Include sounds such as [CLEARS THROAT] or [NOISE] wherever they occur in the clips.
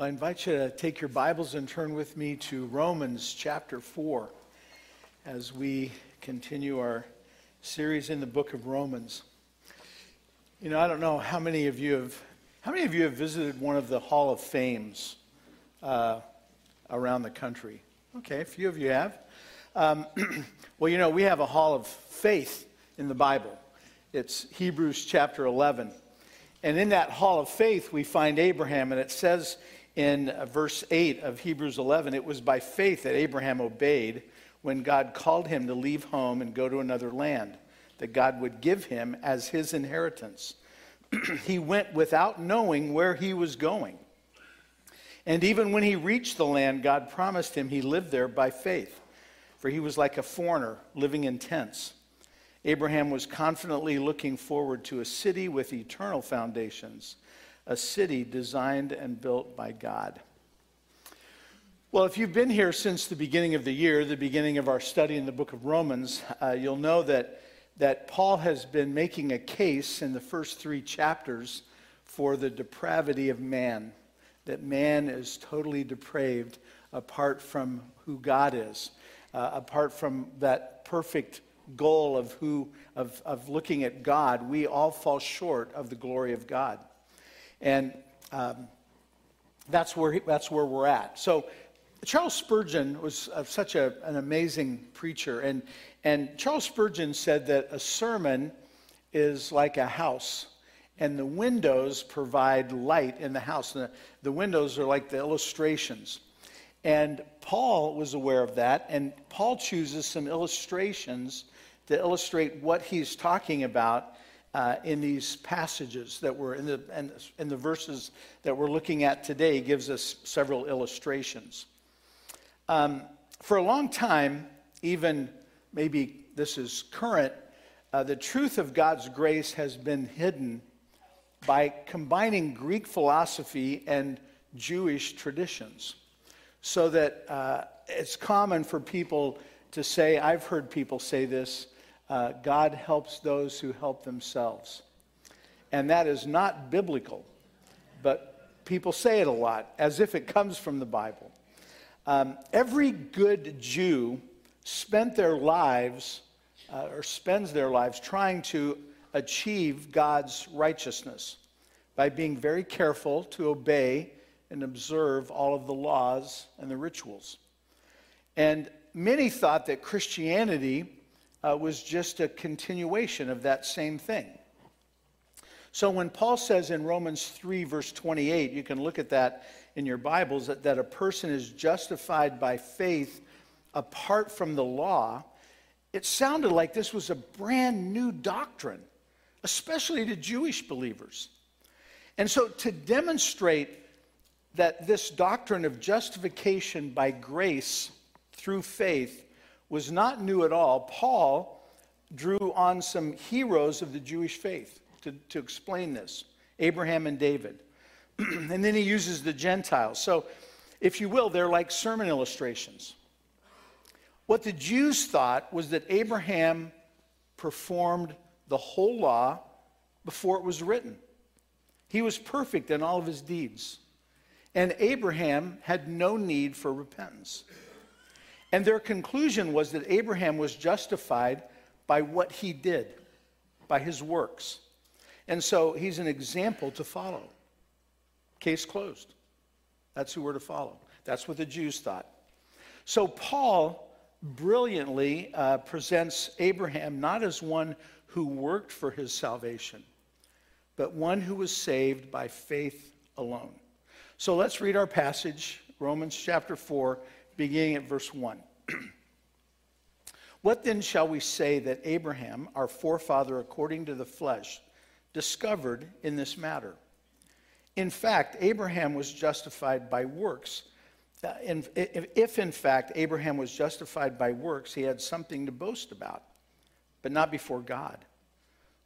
I invite you to take your Bibles and turn with me to Romans chapter 4 as we continue our series in the book of Romans. You know, I don't know how many of you have how many of you have visited one of the Hall of Fames uh, around the country? Okay, a few of you have. Um, [CLEARS THROAT] well, you know, we have a Hall of Faith in the Bible. It's Hebrews chapter 11. And in that Hall of Faith, we find Abraham, and it says in uh, verse 8 of Hebrews 11, it was by faith that Abraham obeyed when God called him to leave home and go to another land that God would give him as his inheritance. [CLEARS THROAT] he went without knowing where he was going. And even when he reached the land God promised him, he lived there by faith, for he was like a foreigner living in tents. Abraham was confidently looking forward to a city with eternal foundations a city designed and built by God. Well, if you've been here since the beginning of the year, the beginning of our study in the book of Romans, uh, you'll know that, that Paul has been making a case in the first three chapters for the depravity of man, that man is totally depraved apart from who God is, uh, apart from that perfect goal of who of, of looking at God, we all fall short of the glory of God. And um, that's, where, that's where we're at. So, Charles Spurgeon was uh, such a, an amazing preacher. And, and Charles Spurgeon said that a sermon is like a house, and the windows provide light in the house. The, the windows are like the illustrations. And Paul was aware of that, and Paul chooses some illustrations to illustrate what he's talking about uh, in these passages that we're in the, in, in the verses that we're looking at today gives us several illustrations. Um, for a long time, even maybe this is current, uh, the truth of God's grace has been hidden by combining Greek philosophy and Jewish traditions. So that uh, it's common for people to say, I've heard people say this, uh, God helps those who help themselves. And that is not biblical, but people say it a lot as if it comes from the Bible. Um, every good Jew spent their lives uh, or spends their lives trying to achieve God's righteousness by being very careful to obey and observe all of the laws and the rituals. And many thought that Christianity uh, was just a continuation of that same thing. So when Paul says in Romans 3, verse 28, you can look at that in your Bibles, that, that a person is justified by faith apart from the law, it sounded like this was a brand new doctrine, especially to Jewish believers. And so to demonstrate that this doctrine of justification by grace through faith was not new at all, Paul drew on some heroes of the Jewish faith to, to explain this Abraham and David. [CLEARS THROAT] and then he uses the Gentiles. So, if you will, they're like sermon illustrations. What the Jews thought was that Abraham performed the whole law before it was written. He was perfect in all of his deeds. And Abraham had no need for repentance. And their conclusion was that Abraham was justified by what he did, by his works. And so he's an example to follow. Case closed. That's who we're to follow. That's what the Jews thought. So Paul brilliantly uh, presents Abraham not as one who worked for his salvation, but one who was saved by faith alone. So let's read our passage, Romans chapter 4, beginning at verse 1. [CLEARS THROAT] what then shall we say that Abraham, our forefather according to the flesh, discovered in this matter? In fact, Abraham was justified by works. If in fact Abraham was justified by works, he had something to boast about, but not before God.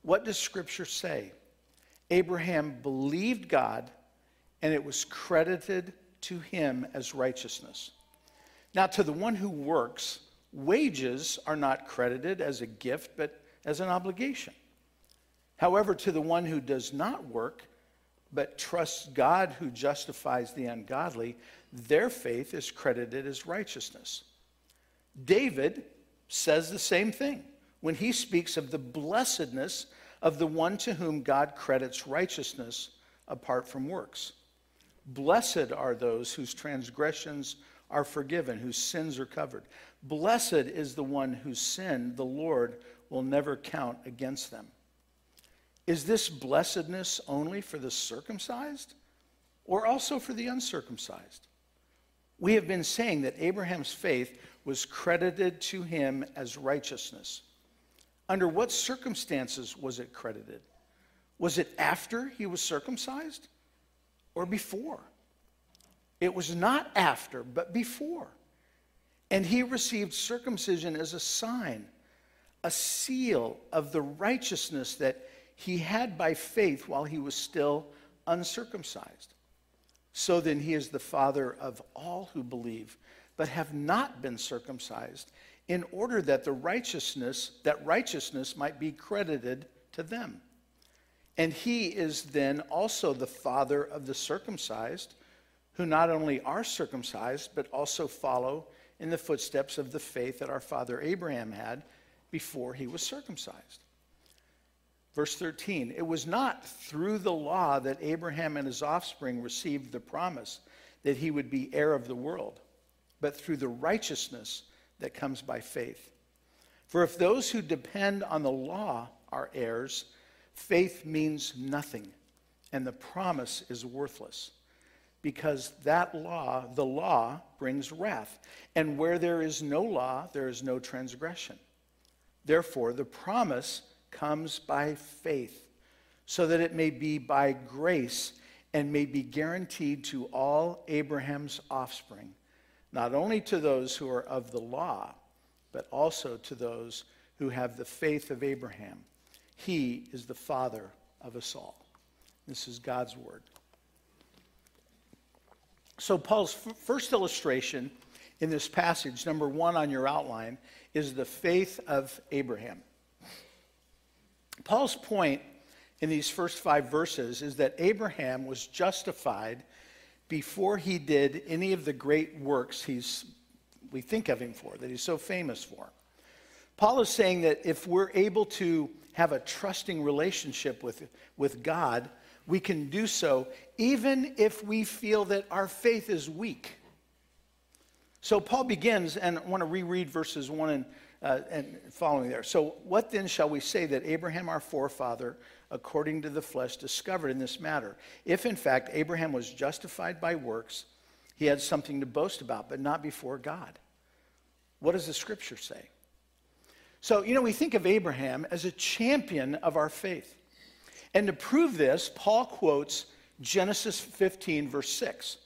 What does Scripture say? Abraham believed God, and it was credited to him as righteousness. Now, to the one who works, wages are not credited as a gift, but as an obligation. However, to the one who does not work, but trusts God who justifies the ungodly, their faith is credited as righteousness. David says the same thing when he speaks of the blessedness of the one to whom God credits righteousness apart from works. Blessed are those whose transgressions are forgiven, whose sins are covered. Blessed is the one whose sin the Lord will never count against them. Is this blessedness only for the circumcised or also for the uncircumcised? We have been saying that Abraham's faith was credited to him as righteousness. Under what circumstances was it credited? Was it after he was circumcised or before? It was not after, but before. And he received circumcision as a sign, a seal of the righteousness that he had by faith while he was still uncircumcised. So then he is the father of all who believe, but have not been circumcised, in order that the righteousness, that righteousness might be credited to them. And he is then also the father of the circumcised who not only are circumcised, but also follow in the footsteps of the faith that our father Abraham had before he was circumcised. Verse 13 It was not through the law that Abraham and his offspring received the promise that he would be heir of the world, but through the righteousness that comes by faith. For if those who depend on the law are heirs, faith means nothing, and the promise is worthless because that law, the law, brings wrath. And where there is no law, there is no transgression. Therefore, the promise comes by faith, so that it may be by grace and may be guaranteed to all Abraham's offspring, not only to those who are of the law, but also to those who have the faith of Abraham. He is the father of us all. This is God's word. So, Paul's first illustration in this passage, number one on your outline, is the faith of Abraham. Paul's point in these first five verses is that Abraham was justified before he did any of the great works he's, we think of him for, that he's so famous for. Paul is saying that if we're able to have a trusting relationship with, with God, we can do so even if we feel that our faith is weak. So Paul begins, and I want to reread verses 1 and, uh, and following there. So, what then shall we say that Abraham, our forefather, according to the flesh, discovered in this matter? If in fact Abraham was justified by works, he had something to boast about, but not before God. What does the scripture say? So, you know, we think of Abraham as a champion of our faith. And to prove this, Paul quotes Genesis 15, verse 6.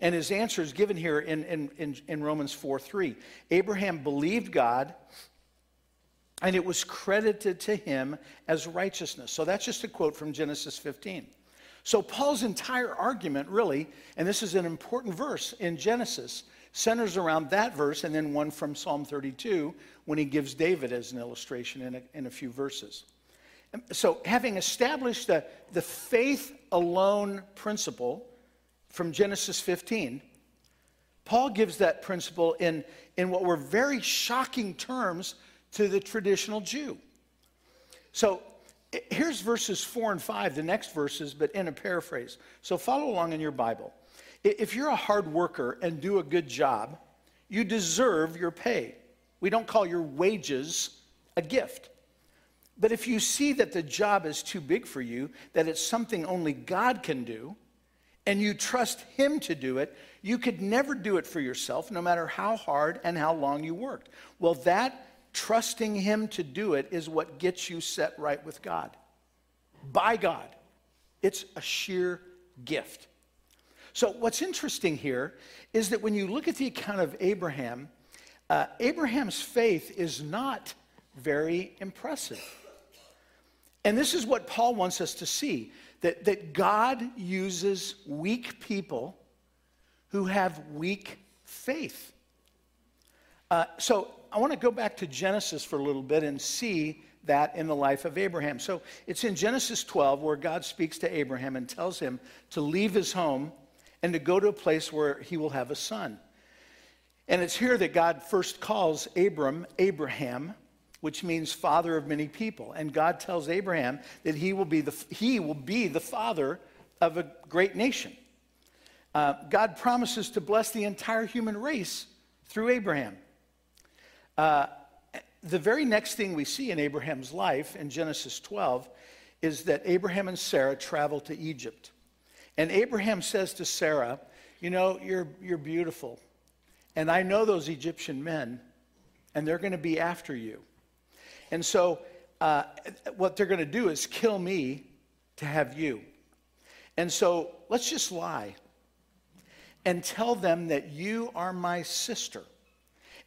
And his answer is given here in, in, in, Romans 4 3. Abraham believed God, and it was credited to him as righteousness. So that's just a quote from Genesis 15. So Paul's entire argument, really, and this is an important verse in Genesis, centers around that verse and then one from Psalm 32 when he gives David as an illustration in a, in a few verses. So, having established the, the faith alone principle from Genesis 15, Paul gives that principle in, in what were very shocking terms to the traditional Jew. So, here's verses 4 and 5, the next verses, but in a paraphrase. So, follow along in your Bible. If you're a hard worker and do a good job, you deserve your pay. We don't call your wages a gift. But if you see that the job is too big for you, that it's something only God can do, and you trust Him to do it, you could never do it for yourself, no matter how hard and how long you worked. Well, that trusting Him to do it is what gets you set right with God. By God. It's a sheer gift. So, what's interesting here is that when you look at the account of Abraham, uh, Abraham's faith is not very impressive. And this is what Paul wants us to see that, that God uses weak people who have weak faith. Uh, so I want to go back to Genesis for a little bit and see that in the life of Abraham. So it's in Genesis 12 where God speaks to Abraham and tells him to leave his home and to go to a place where he will have a son. And it's here that God first calls Abram Abraham, which means father of many people. And God tells Abraham that he will be the, he will be the father of a great nation. Uh, God promises to bless the entire human race through Abraham. Uh, the very next thing we see in Abraham's life in Genesis 12 is that Abraham and Sarah travel to Egypt. And Abraham says to Sarah, You know, you're, you're beautiful. And I know those Egyptian men, and they're going to be after you. And so, uh, what they're going to do is kill me to have you. And so, let's just lie and tell them that you are my sister.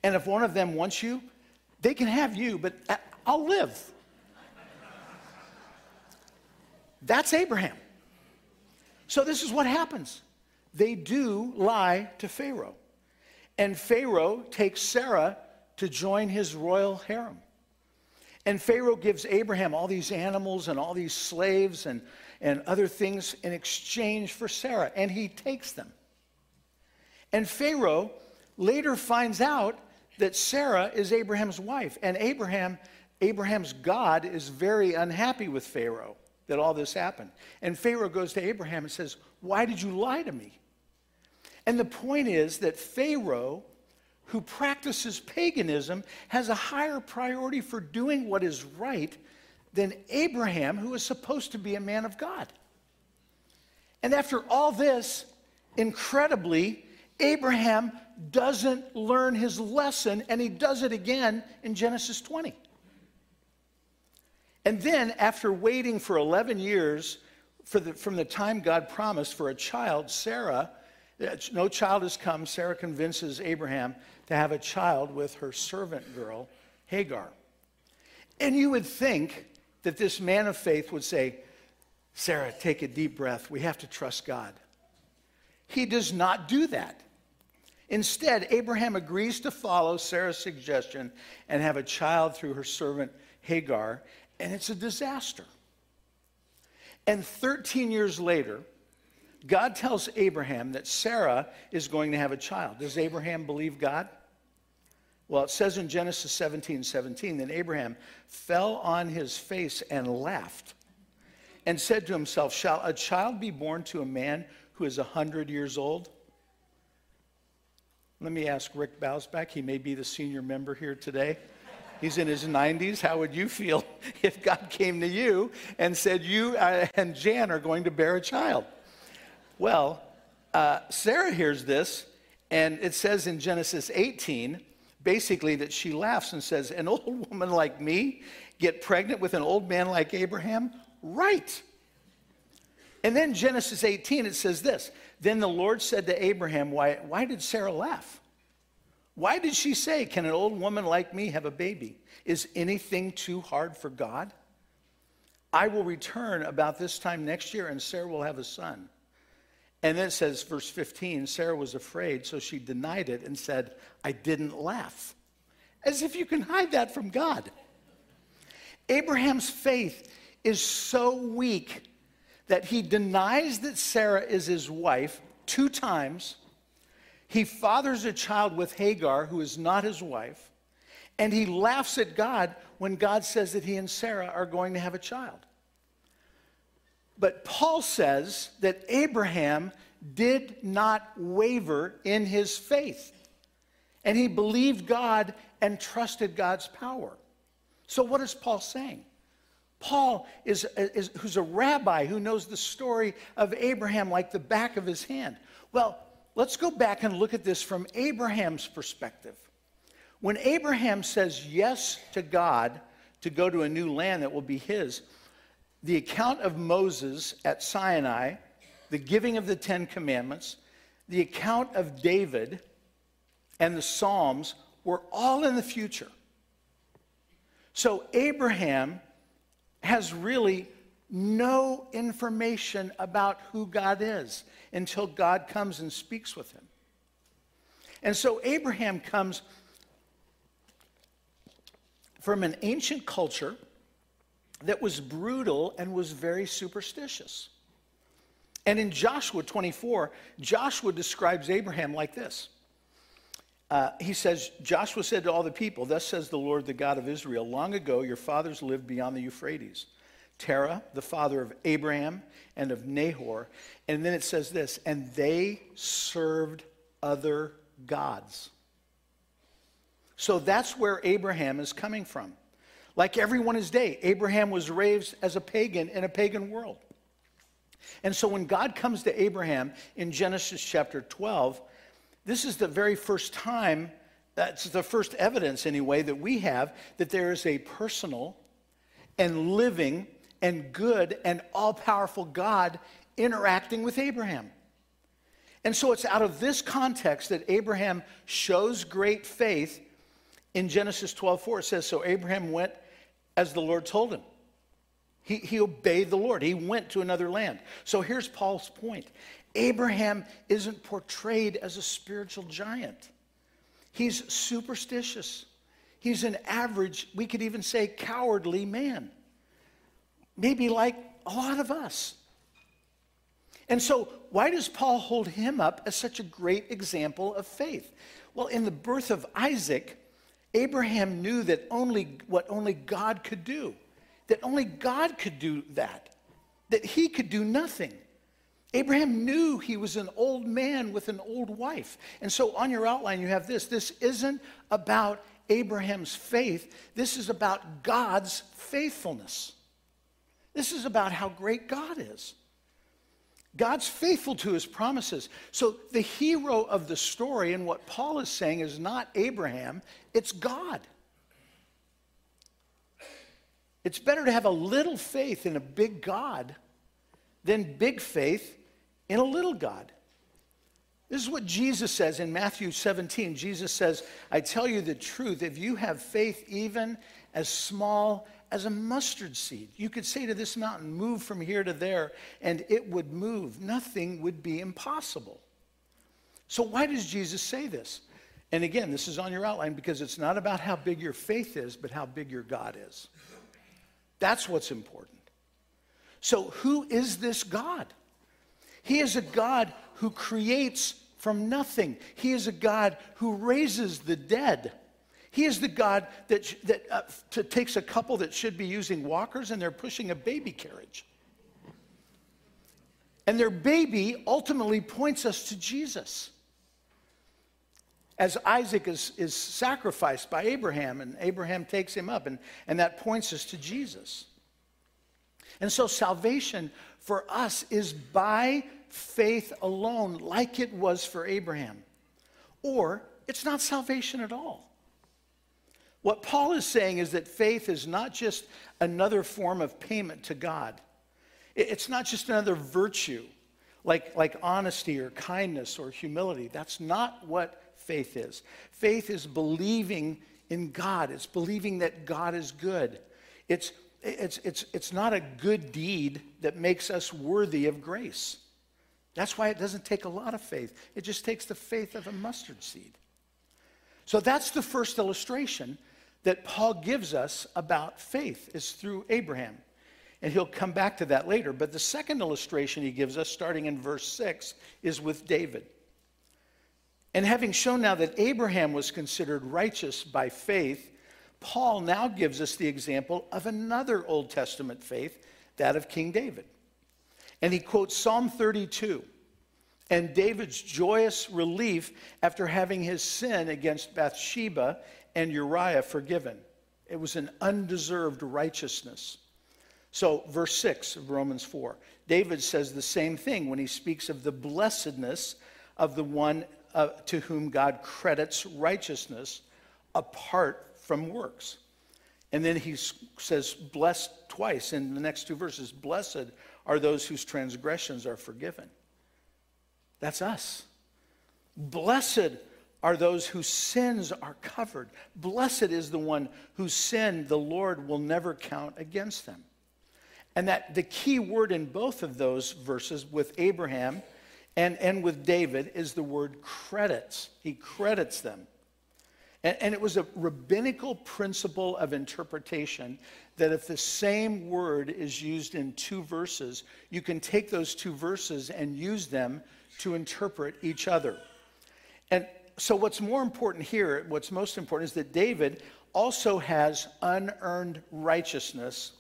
And if one of them wants you, they can have you, but I'll live. That's Abraham. So, this is what happens they do lie to Pharaoh. And Pharaoh takes Sarah to join his royal harem. And Pharaoh gives Abraham all these animals and all these slaves and, and other things in exchange for Sarah, and he takes them. And Pharaoh later finds out that Sarah is Abraham's wife. And Abraham, Abraham's God is very unhappy with Pharaoh that all this happened. And Pharaoh goes to Abraham and says, Why did you lie to me? And the point is that Pharaoh, who practices paganism, has a higher priority for doing what is right than Abraham, who is supposed to be a man of God. And after all this, incredibly, Abraham doesn't learn his lesson, and he does it again in Genesis 20. And then, after waiting for 11 years the, from the time God promised for a child, Sarah, no child has come, Sarah convinces Abraham to have a child with her servant girl, Hagar. And you would think that this man of faith would say, Sarah, take a deep breath. We have to trust God. He does not do that. Instead, Abraham agrees to follow Sarah's suggestion and have a child through her servant Hagar, and it's a disaster. And 13 years later, God tells Abraham that Sarah is going to have a child. Does Abraham believe God? Well, it says in Genesis 17 17, then Abraham fell on his face and laughed and said to himself, Shall a child be born to a man who is a 100 years old? Let me ask Rick Bausback. He may be the senior member here today. He's in his 90s. How would you feel [LAUGHS] if God came to you and said, You uh, and Jan are going to bear a child? Well, uh, Sarah hears this, and it says in Genesis 18, basically, that she laughs and says, An [LAUGHS] old woman like me get pregnant with an old man like Abraham? Right. And then Genesis 18, it says this then the Lord said to Abraham, Why, why did Sarah laugh? Why did she say, Can an old woman like me have a baby? Is anything too hard for God? I will return about this time next year, and Sarah will have a son. And then it says, verse 15 Sarah was afraid, so she denied it and said, I didn't laugh. As if you can hide that from God. Abraham's faith is so weak that he denies that Sarah is his wife two times. He fathers a child with Hagar, who is not his wife, and he laughs at God when God says that he and Sarah are going to have a child. But Paul says that Abraham did not waver in his faith, and he believed God and trusted God's power. So, what is Paul saying? Paul is, is, who's a rabbi who knows the story of Abraham like the back of his hand. Well, let's go back and look at this from Abraham's perspective. When Abraham says yes to God to go to a new land that will be his, the account of Moses at Sinai, the giving of the Ten Commandments, the account of David, and the Psalms were all in the future. So Abraham has really no information about who God is until God comes and speaks with him. And so Abraham comes from an ancient culture that was brutal and was very superstitious. And in Joshua 24, Joshua describes Abraham like this. Uh, he says, Joshua said to all the people, Thus says the Lord, the God of Israel, long ago your fathers lived beyond the Euphrates. Terah, the father of Abraham and of Nahor. And then it says this, and they served other gods. So that's where Abraham is coming from. Like everyone his day, Abraham was raised as a pagan in a pagan world. And so when God comes to Abraham in Genesis chapter 12, this is the very first time, that's the first evidence anyway, that we have that there is a personal and living and good and all powerful God interacting with Abraham. And so it's out of this context that Abraham shows great faith. In Genesis 12 4, it says, So Abraham went as the Lord told him. He, he obeyed the Lord. He went to another land. So here's Paul's point Abraham isn't portrayed as a spiritual giant, he's superstitious. He's an average, we could even say, cowardly man. Maybe like a lot of us. And so, why does Paul hold him up as such a great example of faith? Well, in the birth of Isaac, Abraham knew that only what only God could do that only God could do that, that he could do nothing. Abraham knew he was an old man with an old wife. And so on your outline, you have this. This isn't about Abraham's faith, this is about God's faithfulness. This is about how great God is. God's faithful to his promises. So the hero of the story and what Paul is saying is not Abraham, it's God. It's better to have a little faith in a big God than big faith in a little God. This is what Jesus says in Matthew 17. Jesus says, I tell you the truth, if you have faith even as small as a mustard seed, you could say to this mountain, Move from here to there, and it would move. Nothing would be impossible. So, why does Jesus say this? And again, this is on your outline because it's not about how big your faith is, but how big your God is. That's what's important. So, who is this God? He is a God who creates from nothing, He is a God who raises the dead. He is the God that, that uh, takes a couple that should be using walkers and they're pushing a baby carriage. And their baby ultimately points us to Jesus. As Isaac is, is sacrificed by Abraham, and Abraham takes him up, and, and that points us to Jesus. And so salvation for us is by faith alone, like it was for Abraham. Or it's not salvation at all. What Paul is saying is that faith is not just another form of payment to God, it's not just another virtue like, like honesty or kindness or humility. That's not what faith is. Faith is believing in God, it's believing that God is good. It's, it's, it's, it's not a good deed that makes us worthy of grace. That's why it doesn't take a lot of faith, it just takes the faith of a mustard seed. So that's the first illustration that Paul gives us about faith is through Abraham. And he'll come back to that later. But the second illustration he gives us, starting in verse 6, is with David. And having shown now that Abraham was considered righteous by faith, Paul now gives us the example of another Old Testament faith, that of King David. And he quotes Psalm 32 and David's joyous relief after having his sin against Bathsheba and Uriah forgiven. It was an undeserved righteousness. So, verse 6 of Romans 4, David says the same thing when he speaks of the blessedness of the one uh, to whom God credits righteousness apart from works. And then he says, blessed twice in the next two verses. Blessed are those whose transgressions are forgiven. That's us. Blessed are those whose sins are covered. Blessed is the one whose sin the Lord will never count against them. And that the key word in both of those verses with Abraham and, and with David is the word credits. He credits them. And, and it was a rabbinical principle of interpretation that if the same word is used in two verses, you can take those two verses and use them to interpret each other. And so, what's more important here, what's most important, is that David also has unearned righteousness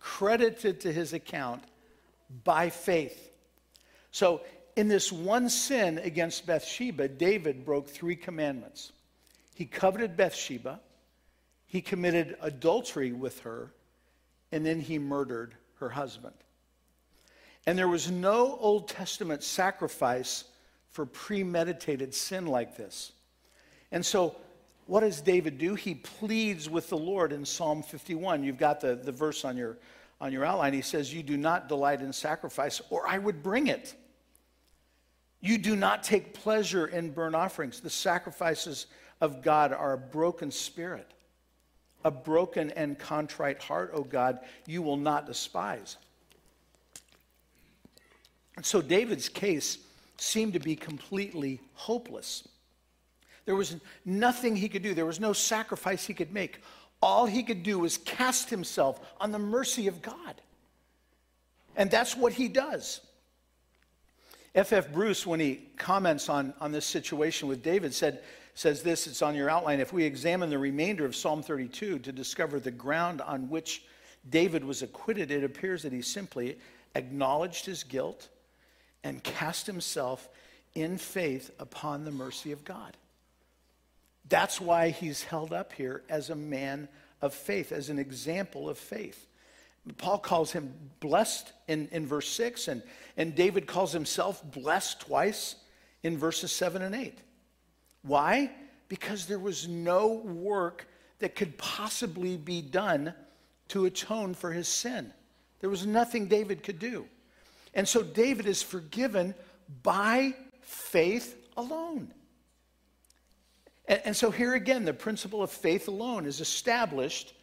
credited to his account by faith. So, in this one sin against Bathsheba, David broke three commandments. He coveted Bathsheba, he committed adultery with her, and then he murdered her husband. And there was no Old Testament sacrifice for premeditated sin like this. And so, what does David do? He pleads with the Lord in Psalm 51. You've got the, the verse on your, on your outline. He says, You do not delight in sacrifice, or I would bring it. You do not take pleasure in burnt offerings. The sacrifices of God are a broken spirit, a broken and contrite heart, O God, you will not despise. And so David's case seemed to be completely hopeless. There was nothing he could do, there was no sacrifice he could make. All he could do was cast himself on the mercy of God. And that's what he does. F.F. F. Bruce, when he comments on, on this situation with David, said, says this, it's on your outline. If we examine the remainder of Psalm 32 to discover the ground on which David was acquitted, it appears that he simply acknowledged his guilt and cast himself in faith upon the mercy of God. That's why he's held up here as a man of faith, as an example of faith. Paul calls him blessed in, in verse 6, and, and David calls himself blessed twice in verses 7 and 8. Why? Because there was no work that could possibly be done to atone for his sin. There was nothing David could do. And so David is forgiven by faith alone. And, and, so here again, the principle of faith alone is established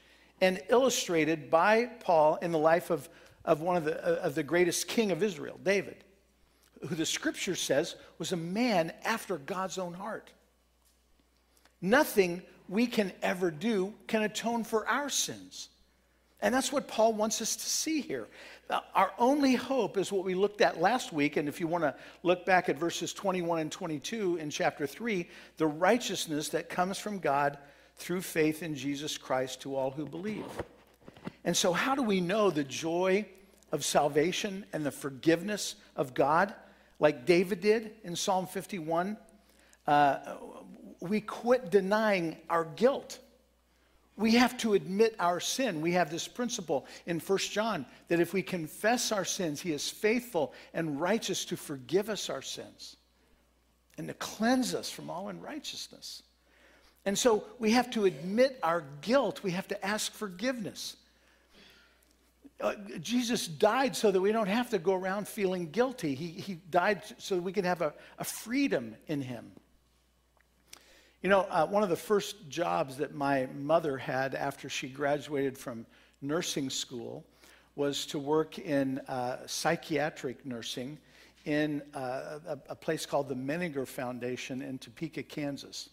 and illustrated by Paul in the life of, of one of the, uh, of the greatest king of Israel, David, who the scripture says was a man after God's own heart. Nothing we can ever do can atone for our sins. And that's what Paul wants us to see here. Our only hope is what we looked at last week. And if you want to look back at verses 21 and 22 in chapter 3, the righteousness that comes from God through faith in Jesus Christ to all who believe. And so, how do we know the joy of salvation and the forgiveness of God, like David did in Psalm 51? Uh, we quit denying our guilt. We have to admit our sin. We have this principle in 1 John that if we confess our sins, he is faithful and righteous to forgive us our sins and to cleanse us from all unrighteousness. And so we have to admit our guilt. We have to ask forgiveness. Uh, Jesus died so that we don't have to go around feeling guilty. He, he died so that we can have a, a freedom in him. You know, uh, one of the first jobs that my mother had after she graduated from nursing school was to work in uh, psychiatric nursing in uh, a, a, place called the Menninger Foundation in Topeka, Kansas.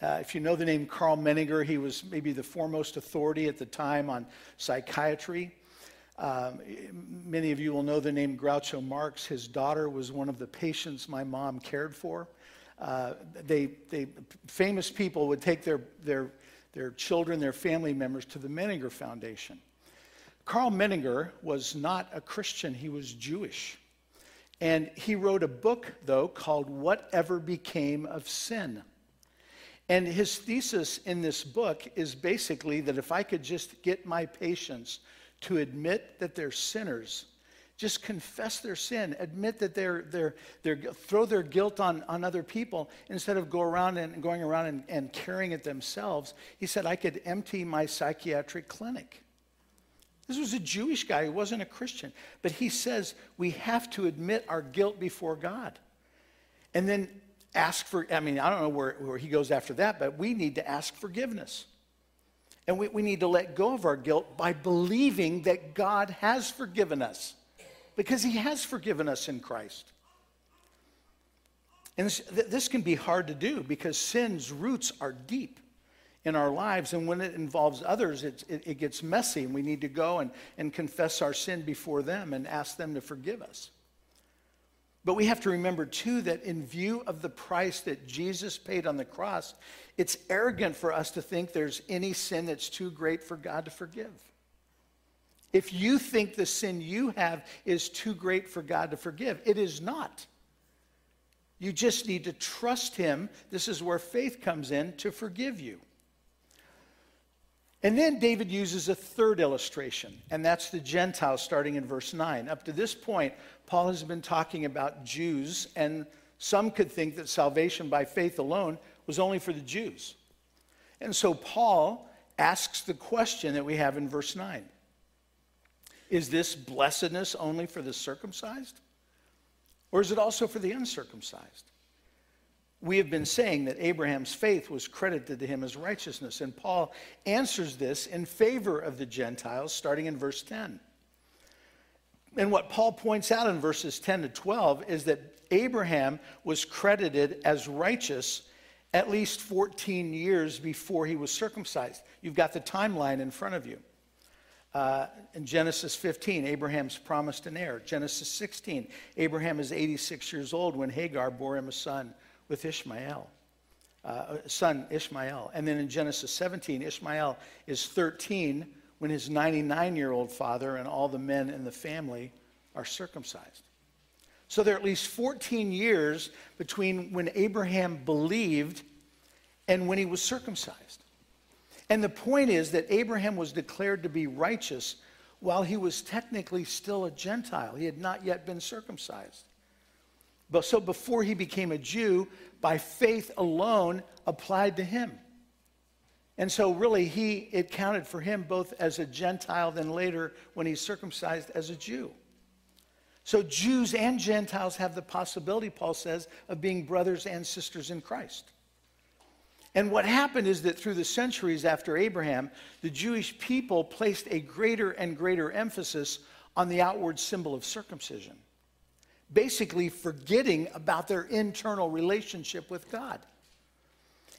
Uh, if you know the name Karl Menninger, he was maybe the foremost authority at the time on psychiatry. Um, many of you will know the name Groucho Marx. His daughter was one of the patients my mom cared for. Uh, they, they, famous people would take their, their, their children, their family members to the Menninger Foundation. Karl Menninger was not a Christian, he was Jewish. And he wrote a book, though, called Whatever Became of Sin. And his thesis in this book is basically that if I could just get my patients to admit that they're sinners, just confess their sin, admit that they're, they're, they're throw their guilt on, on other people instead of go around and going around and, and carrying it themselves. He said, I could empty my psychiatric clinic. This was a Jewish guy who wasn't a Christian. But he says we have to admit our guilt before God. And then ask for, I mean, I don't know where, where he goes after that, but we need to ask forgiveness. And we, we need to let go of our guilt by believing that God has forgiven us because he has forgiven us in Christ. And this, this, can be hard to do because sin's roots are deep. in our lives. And when it involves others, it, it, gets messy, and we need to go and, and confess our sin before them and ask them to forgive us. But we have to remember, too, that in view of the price that Jesus paid on the cross, it's arrogant for us to think there's any sin that's too great for God to forgive. If you think the sin you have is too great for God to forgive, it is not. You just need to trust Him. This is where faith comes in to forgive you. And then David uses a third illustration, and that's the Gentiles starting in verse 9. Up to this point, Paul has been talking about Jews, and some could think that salvation by faith alone was only for the Jews. And so Paul asks the question that we have in verse 9 Is this blessedness only for the circumcised? Or is it also for the uncircumcised? we have been saying that Abraham's faith was credited to him as righteousness. And Paul answers this in favor of the Gentiles, starting in verse 10. And what Paul points out in verses 10 to 12 is that Abraham was credited as righteous at least 14 years before he was circumcised. You've got the timeline in front of you. Uh, in Genesis 15, Abraham's promised an heir. Genesis 16, Abraham is 86 years old when Hagar bore him a son with Ishmael, uh, son Ishmael. And then in Genesis 17, Ishmael is 13 when his 99 year old father and all the men in the family are circumcised. So there are at least 14 years between when Abraham believed and when he was circumcised. And the point is that Abraham was declared to be righteous while he was technically still a Gentile. He had not yet been circumcised. But so before he became a Jew, by faith alone applied to him. And so really he it counted for him both as a Gentile then later when he's circumcised as a Jew. So Jews and Gentiles have the possibility, Paul says, of being brothers and sisters in Christ. And what happened is that through the centuries after Abraham, the Jewish people placed a greater and greater emphasis on the outward symbol of circumcision basically forgetting about their internal relationship with God.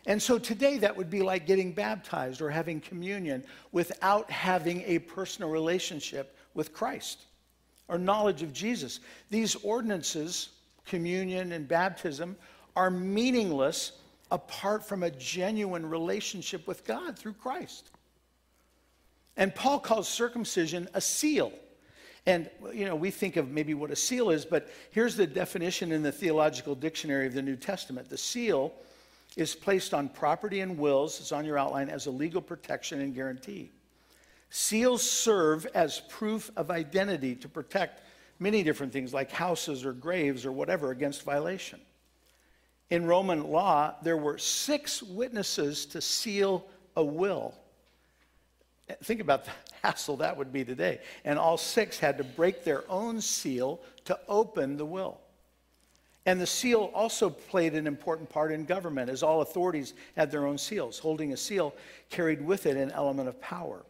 And so today, that would be like getting baptized or having communion without having a personal relationship with Christ or knowledge of Jesus. These ordinances, communion and baptism, are meaningless apart from a genuine relationship with God through Christ. And Paul calls circumcision a seal. And, you know, we think of maybe what a seal is, but here's the definition in the Theological Dictionary of the New Testament. The seal is placed on property and wills, it's on your outline, as a legal protection and guarantee. Seals serve as proof of identity to protect many different things like houses or graves or whatever against violation. In Roman law, there were six witnesses to seal a will. Think about the [LAUGHS] hassle that would be today. And all six had to break their own seal to open the will. And the seal also played an important part in government, as all authorities had their own seals. Holding a seal carried with it an element of power.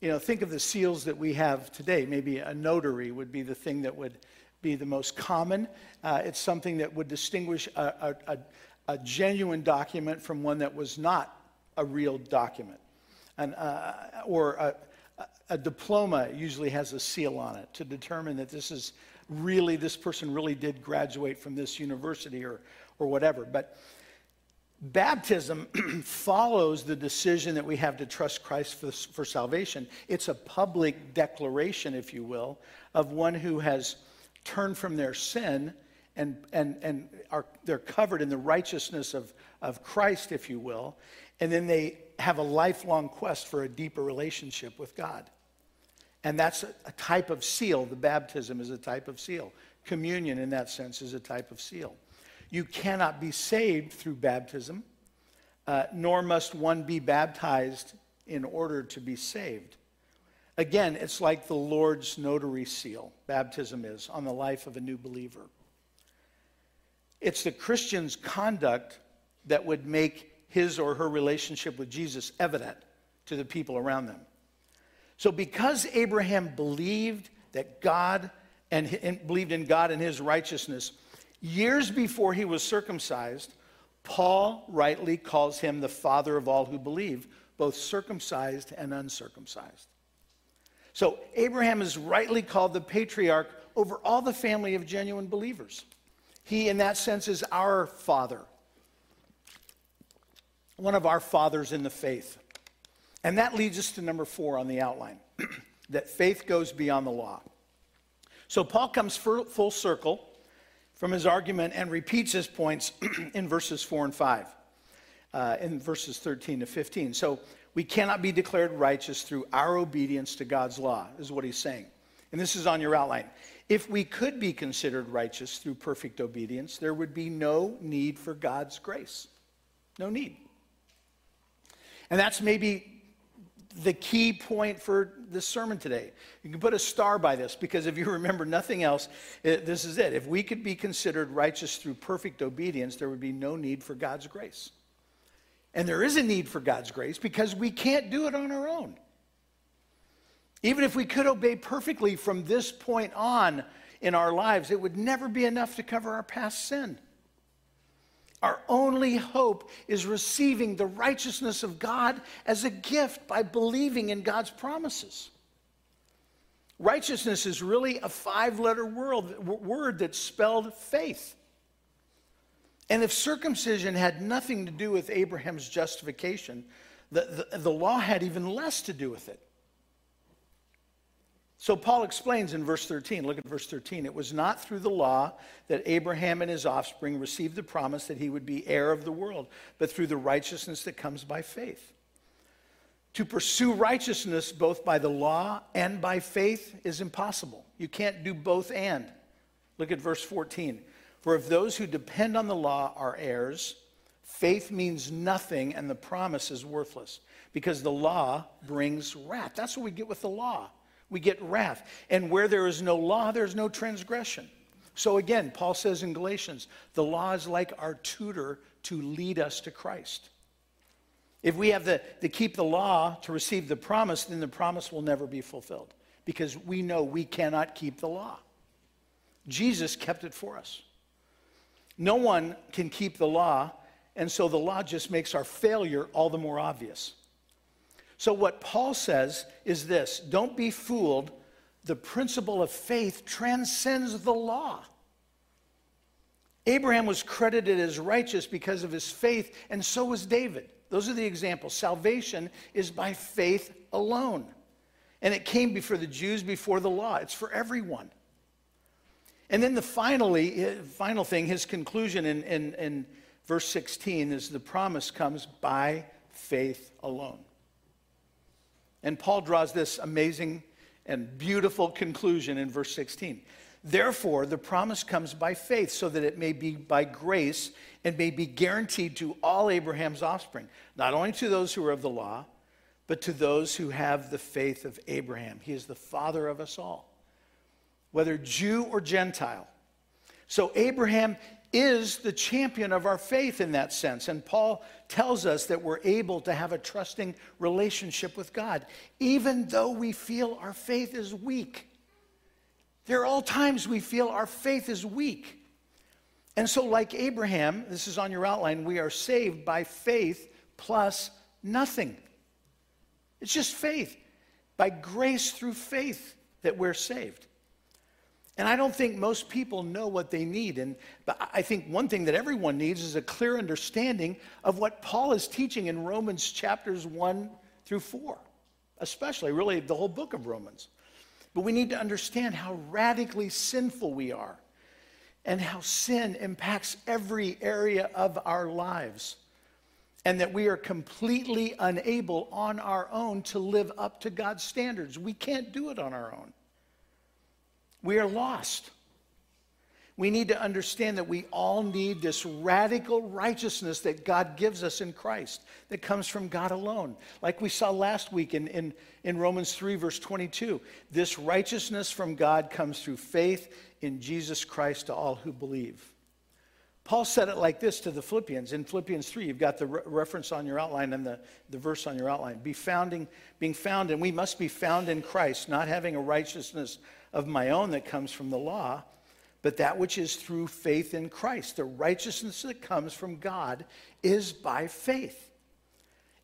You know, think of the seals that we have today. Maybe a notary would be the thing that would be the most common. Uh, it's something that would distinguish a, a, a, genuine document from one that was not a real document an, uh, or a, a diploma usually has a seal on it to determine that this is really, this person really did graduate from this university or, or whatever. But baptism [CLEARS THROAT] follows the decision that we have to trust Christ for, for salvation. It's a public declaration, if you will, of one who has turned from their sin and, and, and are, they're covered in the righteousness of, of Christ, if you will. And then they have a lifelong quest for a deeper relationship with God. And that's a, a type of seal. The baptism is a type of seal. Communion, in that sense, is a type of seal. You cannot be saved through baptism, uh, nor must one be baptized in order to be saved. Again, it's like the Lord's notary seal, baptism is, on the life of a new believer. It's the Christian's conduct that would make his or her relationship with Jesus evident to the people around them. So, because Abraham believed that God and, and believed in God and his righteousness, years before he was circumcised, Paul rightly calls him the father of all who believe, both circumcised and uncircumcised. So Abraham is rightly called the patriarch over all the family of genuine believers. He, in that sense, is our father, one of our fathers in the faith. And that leads us to number four on the outline [CLEARS THROAT] that faith goes beyond the law. So Paul comes full circle from his argument and repeats his points [CLEARS THROAT] in verses 4 and 5, uh, in verses 13 to 15. So we cannot be declared righteous through our obedience to God's law, is what he's saying. And this is on your outline. If we could be considered righteous through perfect obedience, there would be no need for God's grace. No need. And that's maybe the key point for this sermon today. You can put a star by this because if you [LAUGHS] remember nothing else, it, this is it. If we could be considered righteous through perfect obedience, there would be no need for God's grace. And there is a need for God's grace because we can't do it on our own. Even if we could obey perfectly from this point on in our lives, it would never be enough to cover our past sin. Our only hope is receiving the righteousness of God as a gift by believing in God's promises. Righteousness is really a five letter word that's spelled faith. And if circumcision had nothing to do with Abraham's justification, the, the, the law had even less to do with it. So Paul explains in verse 13, look at verse 13. It was not through the law that Abraham and his offspring received the promise that he would be heir of the world, but through the righteousness that comes by faith. To pursue righteousness both by the law and by faith is impossible. You can't do both and. Look at verse 14. For if those who depend on the law are heirs, faith means nothing and the promise is worthless because the law brings wrath. That's what we get with the law we get wrath. And where there is no law, there's no transgression. So again, Paul says in Galatians, the law is like our tutor to lead us to Christ. If we have the, to keep the law to receive the promise, then the promise will never be fulfilled because we know we cannot keep the law. Jesus kept it for us. No one can keep the law, and so the law just makes our failure all the more obvious. So, what Paul says is this don't be fooled. The principle of faith transcends the law. Abraham was credited as righteous because of his faith, and so was David. Those are the examples. Salvation is by faith alone. And it came before the Jews before the law. It's for everyone. And then the finally, eh, final thing, his conclusion in, in, in verse 16 is the promise comes by faith alone. And Paul draws this amazing and beautiful conclusion in verse 16. Therefore, the promise comes by faith, so that it may be by grace and may be guaranteed to all Abraham's offspring, not only to those who are of the law, but to those who have the faith of Abraham. He is the father of us all, whether Jew or Gentile. So, Abraham is the champion of our faith in that sense. And Paul tells us that we're able to have a trusting relationship with God, even though we feel our faith is weak. There are all times we feel our faith is weak. And so, like Abraham, this is on your outline, we are saved by faith plus nothing. It's just faith. By grace through faith that we're saved. And I don't think most people know what they need. And I think one thing that everyone needs is a clear understanding of what Paul is teaching in Romans chapters 1 through 4, especially really the whole book of Romans. But we need to understand how radically sinful we are and how sin impacts every area of our lives. And that we are completely unable on our own to live up to God's standards. We can't do it on our own. We are lost. We need to understand that we all need this radical righteousness that God gives us in Christ, that comes from God alone. Like we saw last week in, in, in Romans 3, verse 22. This righteousness from God comes through faith in Jesus Christ to all who believe. Paul said it like this to the Philippians. In Philippians 3, you've got the re- reference on your outline and the, the verse on your outline. Be founding, being found, and we must be found in Christ, not having a righteousness of my own that comes from the law, but that which is through faith in Christ. The righteousness that comes from God is by faith.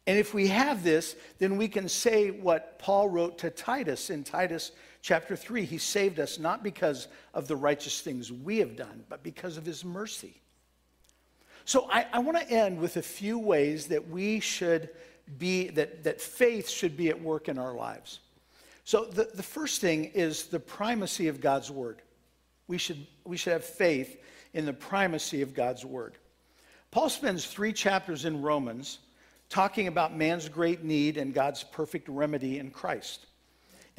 And if we have this, then we can say what Paul wrote to Titus in Titus chapter 3. He saved us not because of the righteous things we have done, but because of his mercy. So I, I want to end with a few ways that we should be, that, that faith should be at work in our lives. So the, the first thing is the primacy of God's word. We should, we should have faith in the primacy of God's word. Paul spends three chapters in Romans talking about man's great need and God's perfect remedy in Christ.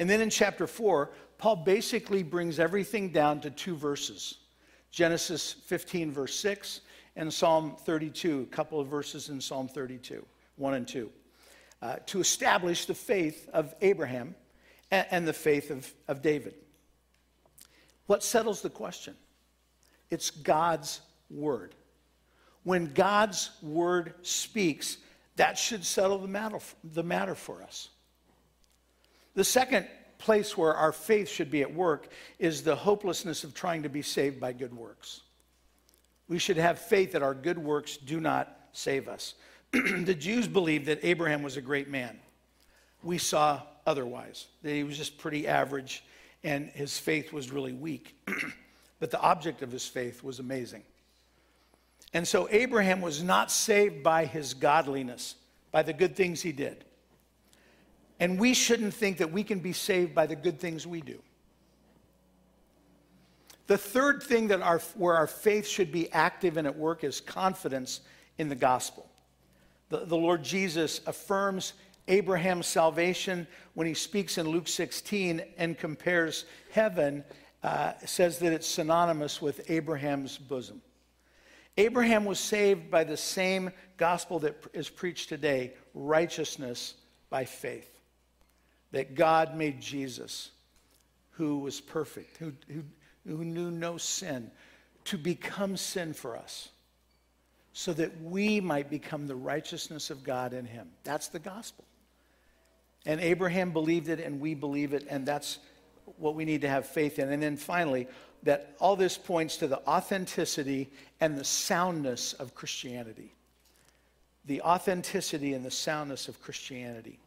And then in chapter four, Paul basically brings everything down to two verses Genesis 15, verse 6, and Psalm 32, a couple of verses in Psalm 32, 1 and 2, uh, to establish the faith of Abraham and, and the faith of, of David. What settles the question? It's God's word. When God's word speaks, that should settle the matter, the matter for us. The second place where our faith should be at work is the hopelessness of trying to be saved by good works. We should have faith that our good works do not save us. [CLEARS THROAT] the Jews believed that Abraham was a great man. We saw otherwise, that he was just pretty average and his faith was really weak. [CLEARS THROAT] but the object of his faith was amazing. And so Abraham was not saved by his godliness, by the good things he did. And we shouldn't think that we can be saved by the good things we do. The third thing that our, where our faith should be active and at work is confidence in the gospel. The, the Lord Jesus affirms Abraham's salvation when he speaks in Luke 16 and compares heaven, uh, says that it's synonymous with Abraham's bosom. Abraham was saved by the same gospel that is preached today righteousness by faith. That God made Jesus, who was perfect, who, who who knew no sin, to become sin for us so that we might become the righteousness of God in him. That's the gospel. And Abraham believed it, and we believe it, and that's what we need to have faith in. And then finally, that all this points to the authenticity and the soundness of Christianity. The authenticity and the soundness of Christianity.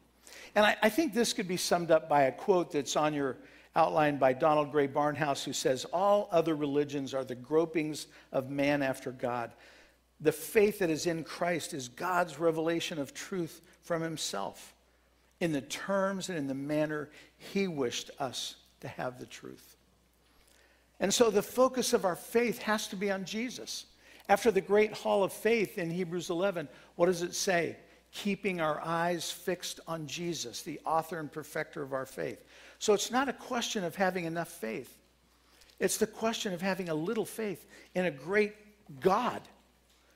And I, I think this could be summed up by a quote that's on your outline by Donald Grey Barnhouse, who says, All other religions are the gropings of man after God. The faith that is in Christ is God's revelation of truth from himself in the terms and in the manner he wished us to have the truth. And so the focus of our faith has to be on Jesus. After the great hall of faith in Hebrews 11, what does it say? Keeping our eyes fixed on Jesus, the author and perfecter of our faith. So it's not a question of having enough faith. It's the question of having a little faith in a great God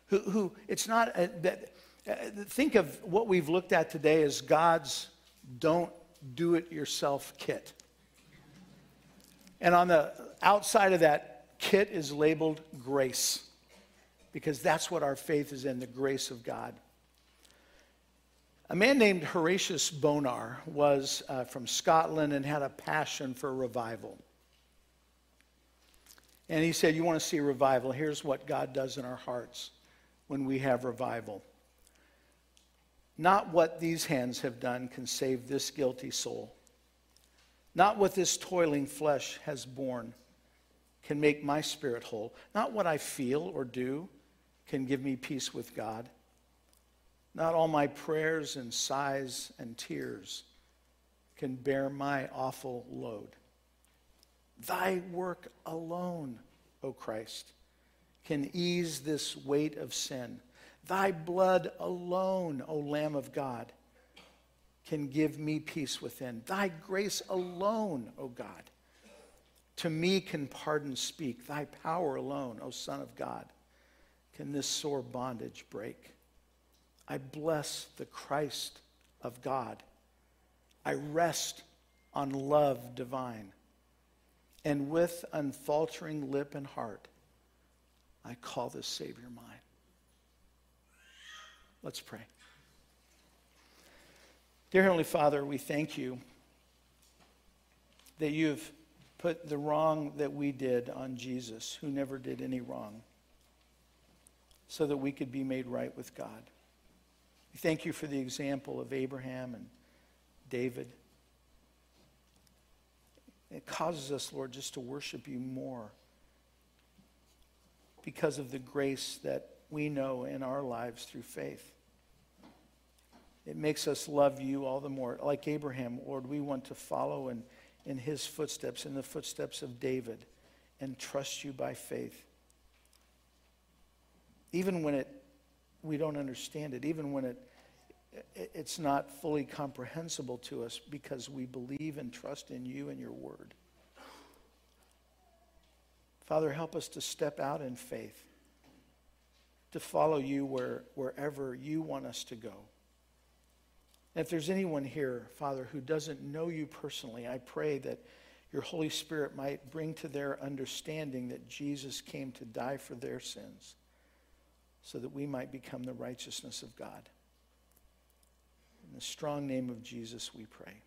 who, who it's not a, that, think of what we've looked at today as God's don't do it yourself kit. And on the outside of that kit is labeled grace because that's what our faith is in the grace of God. A man named Horatius Bonar was uh, from Scotland and had a passion for revival. And he said, You want to see revival? Here's what God does in our hearts when we have revival. Not what these hands have done can save this guilty soul. Not what this toiling flesh has borne can make my spirit whole. Not what I feel or do can give me peace with God. Not all my prayers and sighs and tears can bear my awful load. Thy work alone, O Christ, can ease this weight of sin. Thy blood alone, O Lamb of God, can give me peace within. Thy grace alone, O God, to me can pardon speak. Thy power alone, O Son of God, can this sore bondage break. I bless the Christ of God. I rest on love divine. And with unfaltering lip and heart, I call this Savior mine. Let's pray. Dear Heavenly Father, we thank you that you've put the wrong that we did on Jesus, who never did any wrong, so that we could be made right with God. We thank you for the example of Abraham and David. It causes us, Lord, just to worship you more because of the grace that we know in our lives through faith. It makes us love you all the more. Like Abraham, Lord, we want to follow in, in his footsteps, in the footsteps of David, and trust you by faith. Even when it, we don't understand it, even when it, it's not fully comprehensible to us because we believe and trust in you and your word. Father, help us to step out in faith, to follow you where, wherever you want us to go. And if there's anyone here, Father, who doesn't know you personally, I pray that your Holy Spirit might bring to their understanding that Jesus came to die for their sins so that we might become the righteousness of God. In the strong name of Jesus, we pray.